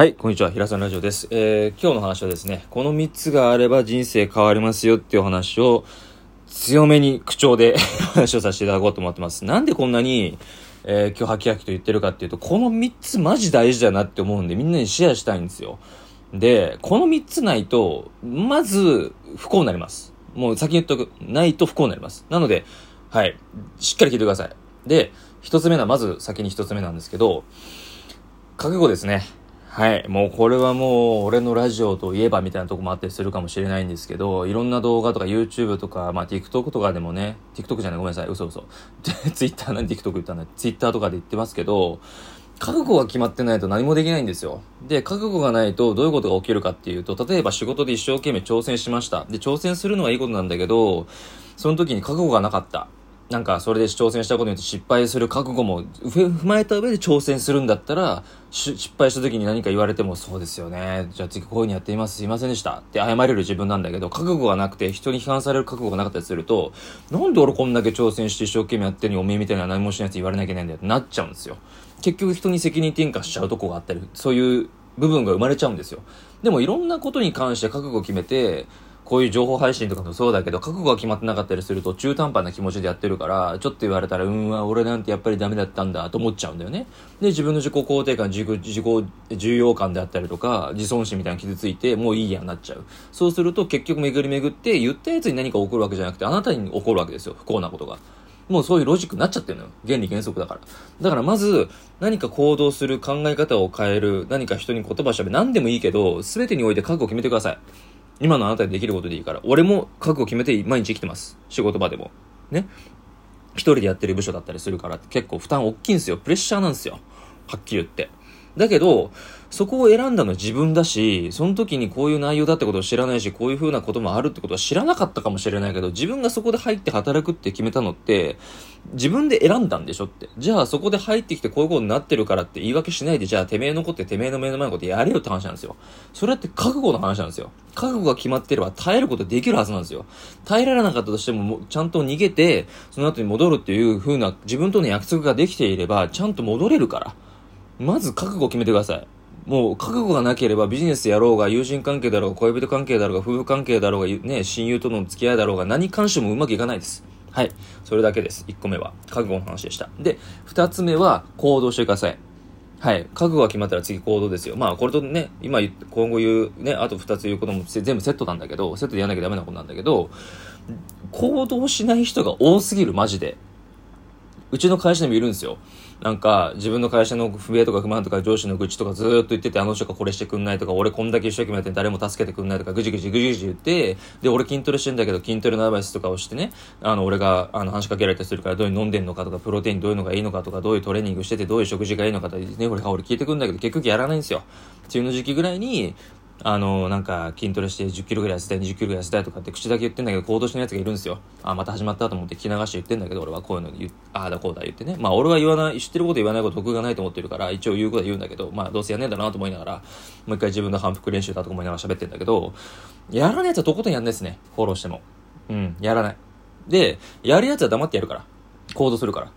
はい、こんにちは。平さんラジオです。えー、今日の話はですね、この3つがあれば人生変わりますよっていう話を、強めに口調で 話をさせていただこうと思ってます。なんでこんなに、えー、今日ハキハキと言ってるかっていうと、この3つマジ大事だなって思うんで、みんなにシェアしたいんですよ。で、この3つないと、まず、不幸になります。もう先に言っとく。ないと不幸になります。なので、はい。しっかり聞いてください。で、一つ目な、まず先に一つ目なんですけど、覚悟ですね。はい。もうこれはもう俺のラジオといえばみたいなとこもあったりするかもしれないんですけど、いろんな動画とか YouTube とか、まあ TikTok とかでもね、TikTok じゃないごめんなさい、嘘嘘。Twitter なんで TikTok 言ったんだ Twitter とかで言ってますけど、覚悟が決まってないと何もできないんですよ。で、覚悟がないとどういうことが起きるかっていうと、例えば仕事で一生懸命挑戦しました。で、挑戦するのはいいことなんだけど、その時に覚悟がなかった。なんか、それで挑戦したことによって失敗する覚悟も踏まえた上で挑戦するんだったら、失敗した時に何か言われても、そうですよね。じゃあ次こういう風にやってみます。すいませんでした。って謝れる自分なんだけど、覚悟がなくて人に批判される覚悟がなかったりすると、なんで俺こんだけ挑戦して一生懸命やってるのにおめえみたいな何もしないやつ言われなきゃいけないんだよってなっちゃうんですよ。結局人に責任転嫁しちゃうとこがあったり、そういう部分が生まれちゃうんですよ。でもいろんなことに関して覚悟を決めて、こういう情報配信とかもそうだけど、覚悟が決まってなかったりすると中途半端な気持ちでやってるから、ちょっと言われたら、うん、俺なんてやっぱりダメだったんだと思っちゃうんだよね。で、自分の自己肯定感、自己、自己重要感であったりとか、自尊心みたいな傷ついて、もういいやになっちゃう。そうすると結局巡り巡って、言ったやつに何か起こるわけじゃなくて、あなたに起こるわけですよ。不幸なことが。もうそういうロジックになっちゃってるのよ。原理原則だから。だからまず、何か行動する、考え方を変える、何か人に言葉しゃべる、何でもいいけど、全てにおいて覚悟を決めてください。今のあなたにできることでいいから。俺も覚悟決めて毎日生きてます。仕事場でも。ね。一人でやってる部署だったりするから結構負担大きいんですよ。プレッシャーなんですよ。はっきり言って。だけど、そこを選んだのは自分だし、その時にこういう内容だってことを知らないし、こういう風なこともあるってことは知らなかったかもしれないけど、自分がそこで入って働くって決めたのって、自分で選んだんでしょって。じゃあそこで入ってきてこういうことになってるからって言い訳しないで、じゃあてめえのことっててめえの目の前のことやれよって話なんですよ。それって覚悟の話なんですよ。覚悟が決まってれば耐えることできるはずなんですよ。耐えられなかったとしても、もちゃんと逃げて、その後に戻るっていう風な自分との約束ができていれば、ちゃんと戻れるから。まず覚悟を決めてください。もう覚悟がなければビジネスやろうが友人関係だろうが恋人関係だろうが夫婦関係だろうがね親友との付き合いだろうが何関してもうまくいかないです。はい。それだけです。1個目は。覚悟の話でした。で2つ目は行動してください。はい。覚悟が決まったら次行動ですよ。まあこれとね今今後言うねあと2つ言うことも全部セットなんだけどセットでやらなきゃダメなことなんだけど行動しない人が多すぎるマジで。うちの会社でもいるんですよ。なんか、自分の会社の不平とか不満とか上司の愚痴とかずーっと言ってて、あの人がこれしてくんないとか、俺こんだけ一生懸命やって誰も助けてくんないとか、ぐじぐじぐじぐじ言って、で、俺筋トレしてんだけど、筋トレのアドバイスとかをしてね、あの、俺が、あの、話しかけられたりするから、どういう飲んでんのかとか、プロテインどういうのがいいのかとか、どういうトレーニングしてて、どういう食事がいいのかとか、ね、俺が俺聞いてくんだけど、結局やらないんですよ。梅雨の時期ぐらいに、あの、なんか、筋トレして10キロぐらい痩せたい、20キロぐらい痩せたいとかって口だけ言ってんだけど、行動しない奴がいるんですよ。あ、また始まったと思って聞き流して言ってんだけど、俺はこういうの言、ああだこうだ言ってね。まあ、俺は言わない、知ってること言わないこと得がないと思ってるから、一応言うことは言うんだけど、まあ、どうせやんねえんだなと思いながら、もう一回自分の反復練習だと思いながら喋ってんだけど、やらない奴はとことんやんないですね。フォローしても。うん、やらない。で、やる奴は黙ってやるから。行動するから。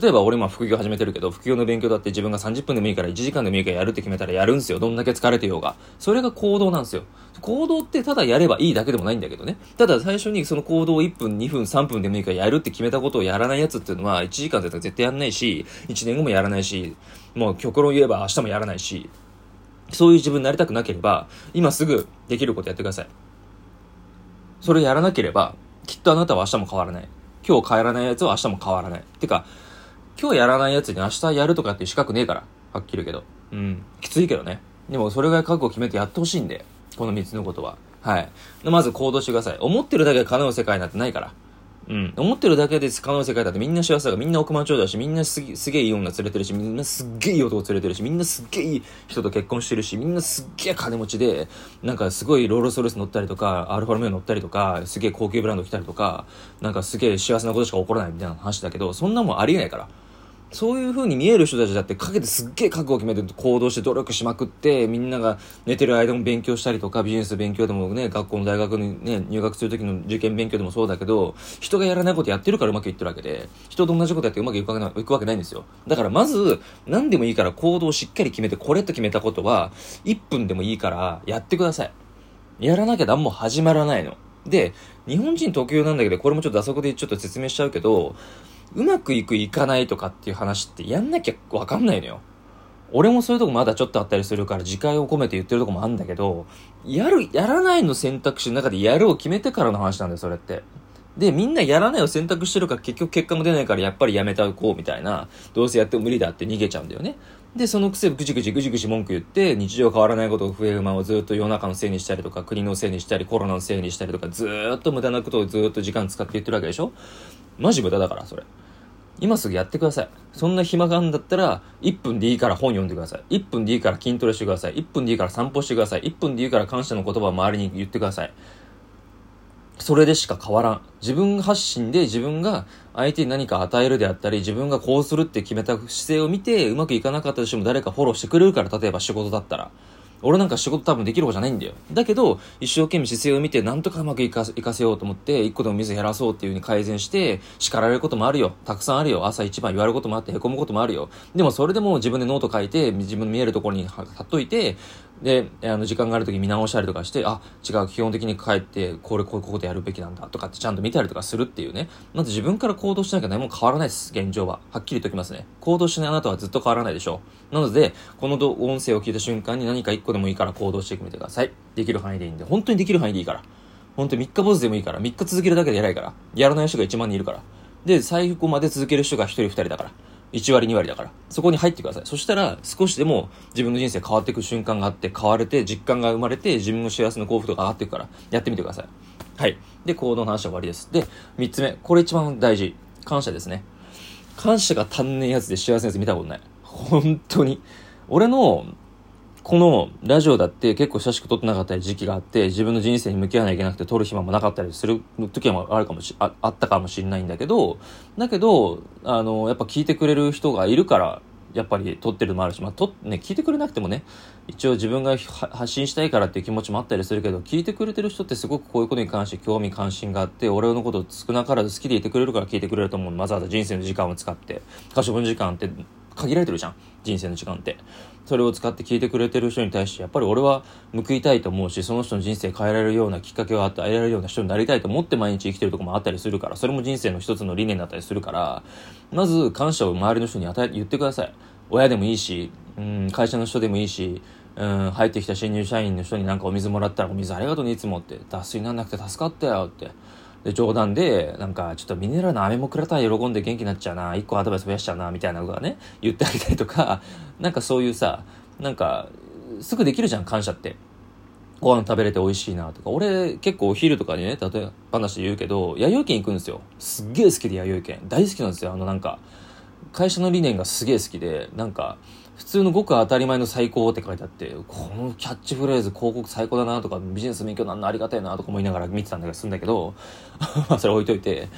例えば俺今副業始めてるけど、副業の勉強だって自分が30分でもいいから1時間でもいいからやるって決めたらやるんすよ。どんだけ疲れてようが。それが行動なんですよ。行動ってただやればいいだけでもないんだけどね。ただ最初にその行動を1分、2分、3分でもいいからやるって決めたことをやらないやつっていうのは1時間だったら絶対やんないし、1年後もやらないし、もう極論言えば明日もやらないし、そういう自分になりたくなければ、今すぐできることやってください。それやらなければ、きっとあなたは明日も変わらない。今日帰らないやつは明日も変わらない。てか、今日やらないやつに明日やるとかっていう資格ねえから。はっきり言うけど。うん。きついけどね。でもそれぐらい覚悟を決めてやってほしいんで。この3つのことは。はい。まず行動してください。思ってるだけで叶う世界なんてないから。うん。思ってるだけで叶う世界だってみんな幸せだから、みんな億万長者だし、みんなすげすげえいい女連れてるし、みんなすっげえいい男連れてるし、みんなすっげえいい人と結婚してるし、みんなすっげえ金持ちで、なんかすごいロールスロイス乗ったりとか、アルファロメオ乗ったりとか、すげえ高級ブランド着たりとか、なんかすげえ幸せなことしか起こらないみたいな話だけど、そんなもんありえないから。そういう風に見える人たちだってかけてすっげえ覚悟を決めて行動して努力しまくって、みんなが寝てる間も勉強したりとか、ビジネス勉強でもね、学校の大学にね、入学する時の受験勉強でもそうだけど、人がやらないことやってるからうまくいってるわけで、人と同じことやってうまくいくわけないくわけないんですよ。だからまず、何でもいいから行動をしっかり決めて、これと決めたことは、1分でもいいからやってください。やらなきゃ何も始まらないの。で、日本人特有なんだけど、これもちょっとあそこでちょっと説明しちゃうけど、うまくいくいかないとかっていう話ってやんなきゃわかんないのよ。俺もそういうとこまだちょっとあったりするから自戒を込めて言ってるとこもあるんだけど、やる、やらないの選択肢の中でやるを決めてからの話なんだよ、それって。で、みんなやらないを選択してるから結局結果も出ないからやっぱりやめたこうみたいな、どうせやっても無理だって逃げちゃうんだよね。で、そのくせぐじぐじぐじぐじ文句言って、日常変わらないことを増える間をずっと世の中のせいにしたりとか、国のせいにしたり、コロナのせいにしたりとか、ずっと無駄なことをずっと時間使って言ってるわけでしょマジ無駄だから、それ。今すぐやってください。そんな暇があるんだったら、1分でいいから本読んでください。1分でいいから筋トレしてください。1分でいいから散歩してください。1分でいいから感謝の言葉を周りに言ってください。それでしか変わらん。自分発信で自分が相手に何か与えるであったり、自分がこうするって決めた姿勢を見て、うまくいかなかったとしても誰かフォローしてくれるから、例えば仕事だったら。俺なんか仕事多分できる方じゃないんだよ。だけど、一生懸命姿勢を見て、なんとかうまくいかせようと思って、一個でも水減らそうっていう風に改善して、叱られることもあるよ。たくさんあるよ。朝一番言われることもあって、凹むこともあるよ。でもそれでも自分でノート書いて、自分の見えるところに貼っといて、で、あの、時間がある時見直したりとかして、あ、違う、基本的に帰って、これ、こういうことやるべきなんだとかってちゃんと見たりとかするっていうね。まず自分から行動しなきゃ何も変わらないです、現状は。はっきり言っておきますね。行動しないあなたはずっと変わらないでしょう。なので、この音声を聞いた瞬間に何か一個でもいいから行動してみてください。できる範囲でいいんで、本当にできる範囲でいいから。本当に3日坊主でもいいから、3日続けるだけで偉いから。やらない人が1万人いるから。で、最後まで続ける人が1人2人だから。1割2割だから。そこに入ってください。そしたら、少しでも自分の人生変わっていく瞬間があって、変われて、実感が生まれて、自分の幸せの幸福度が上がっていくから、やってみてください。はい。で、行動の話は終わりです。で、3つ目。これ一番大事。感謝ですね。感謝が足んねえやつで幸せなやつ見たことない。本当に。俺のこのラジオだって結構親しく撮ってなかったり時期があって、自分の人生に向き合わないといけなくて撮る暇もなかったりする時もあるかもし、ああったかもしれないんだけど、だけど、あの、やっぱ聞いてくれる人がいるから、やっぱり撮ってるのもあるし、まあ、と、ね、聞いてくれなくてもね、一応自分が発信したいからっていう気持ちもあったりするけど、聞いてくれてる人ってすごくこういうことに関して興味関心があって、俺のこと少なからず好きでいてくれるから聞いてくれると思う。わざわざ人生の時間を使って、可処分時間って限られてるじゃん。人生の時間って。それを使って聞いてくれてる人に対して、やっぱり俺は報いたいと思うし、その人の人生変えられるようなきっかけを与えられるような人になりたいと思って毎日生きてるとこもあったりするから、それも人生の一つの理念だったりするから、まず感謝を周りの人に与え、言ってください。親でもいいし、うん、会社の人でもいいし、うん、入ってきた新入社員の人になんかお水もらったら、お水ありがとうね、いつもって。脱水になんなくて助かったよって。で、冗談で、なんか、ちょっとミネラルの飴もくれたら喜んで元気になっちゃうな、一個アドバイス増やしちゃうな、みたいなのがね、言ってあげたりとか、なんかそういうさ、なんか、すぐできるじゃん、感謝って。ご飯食べれて美味しいなとか、俺結構お昼とかにね、例え話で言うけど、弥生県行くんですよ。すっげえ好きで弥生県。大好きなんですよ。あのなんか、会社の理念がすげえ好きで、なんか、普通のごく当たり前の最高って書いてあって、このキャッチフレーズ広告最高だなとか、ビジネス勉強なんのありがたいなとか思いながら見てたんだけど、すんだけど、まあそれ置いといて、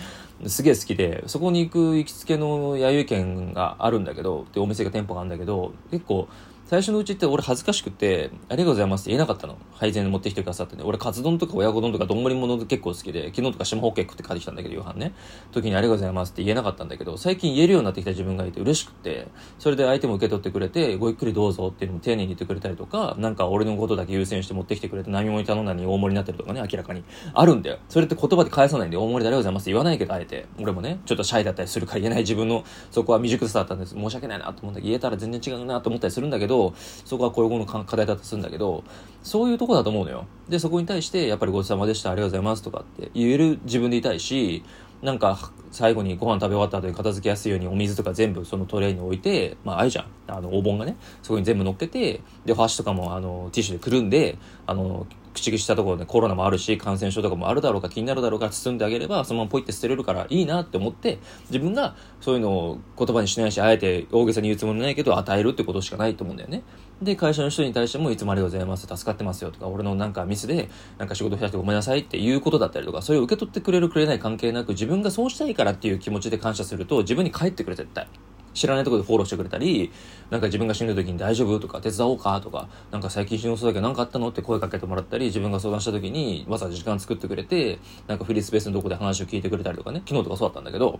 すげえ好きで、そこに行く行きつけの弥生県があるんだけど、で、お店が店舗があるんだけど、結構、最初のうちって俺恥ずかしくて、ありがとうございますって言えなかったの。配膳で持ってきてくださってね。俺カツ丼とか親子丼とか丼物結構好きで、昨日とか下ホッケ食って帰ってきたんだけど、夕飯ね。時にありがとうございますって言えなかったんだけど、最近言えるようになってきた自分がいて嬉しくて、それで相手も受け取ってくれて、ごゆっくりどうぞっていうのも丁寧に言ってくれたりとか、なんか俺のことだけ優先して持ってきてくれて、何も頼んだに大盛りになってるとかね、明らかに。あるんだよ。それって言葉で返さないんで、大盛りでありがとうございますって言わないけど、あえて。俺もね、ちょっとシャイだったりするから言えない自分の、そこは未熟さだったんです。申し訳ないなと思った言えたら全然違うなと思ったりするんだけど、そこはこういうの課題だとするんだけど、そういうとこだと思うのよ。で、そこに対して、やっぱりごちそうさまでした、ありがとうございますとかって言える自分でいたいし、なんか、最後にご飯食べ終わった後に片付けやすいようにお水とか全部そのトレーに置いて、まあ、あるじゃん。あの、お盆がね、そこに全部乗っけて、で、ファッシュとかも、あの、ティッシュでくるんで、あの、口々したところでコロナもあるし、感染症とかもあるだろうか気になるだろうか包んであげれば、そのままポイって捨てれるからいいなって思って、自分がそういうのを言葉にしないし、あえて大げさに言うつもりないけど、与えるってことしかないと思うんだよね。で、会社の人に対してもいつもありがとうございます、助かってますよとか、俺のなんかミスで、なんか仕事増やしてごめんなさいっていうことだったりとか、それを受け取ってくれるくれない関係なく、自分がそうしたいからっていう気持ちで感謝すると、自分に返ってくる絶対。知らないところでフォローしてくれたり、なんか自分が死んだ時に大丈夫とか、手伝おうかとか、なんか最近死ぬそうだけど何かあったのって声かけてもらったり、自分が相談した時にわざわざ時間作ってくれて、なんかフリースペースのとこで話を聞いてくれたりとかね、昨日とかそうだったんだけど、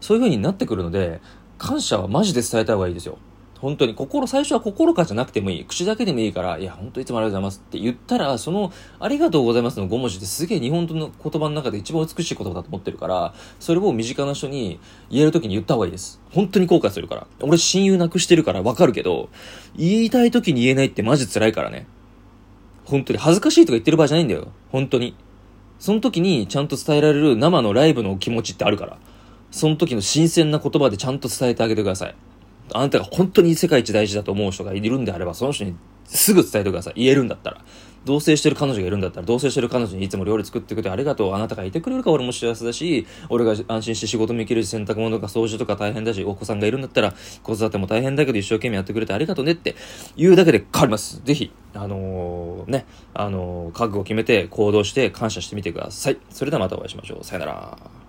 そういう風になってくるので、感謝はマジで伝えた方がいいですよ。本当に心、最初は心からじゃなくてもいい。口だけでもいいから、いや、本当いつもありがとうございますって言ったら、その、ありがとうございますの5文字ってすげえ日本の言葉の中で一番美しい言葉だと思ってるから、それを身近な人に言える時に言った方がいいです。本当に後悔するから。俺親友なくしてるからわかるけど、言いたい時に言えないってマジ辛いからね。本当に恥ずかしいとか言ってる場合じゃないんだよ。本当に。その時にちゃんと伝えられる生のライブの気持ちってあるから。その時の新鮮な言葉でちゃんと伝えてあげてください。あなたが本当に世界一大事だと思う人がいるんであれば、その人にすぐ伝えてください。言えるんだったら。同棲してる彼女がいるんだったら、同棲してる彼女にいつも料理作ってくれてありがとう。あなたがいてくれるか俺も幸せだし、俺が安心して仕事も行けるし、洗濯物とか掃除とか大変だし、お子さんがいるんだったら、子育ても大変だけど一生懸命やってくれてありがとうねって言うだけで変わります。ぜひ、あのー、ね、あのー、覚悟を決めて行動して感謝してみてください。それではまたお会いしましょう。さよなら。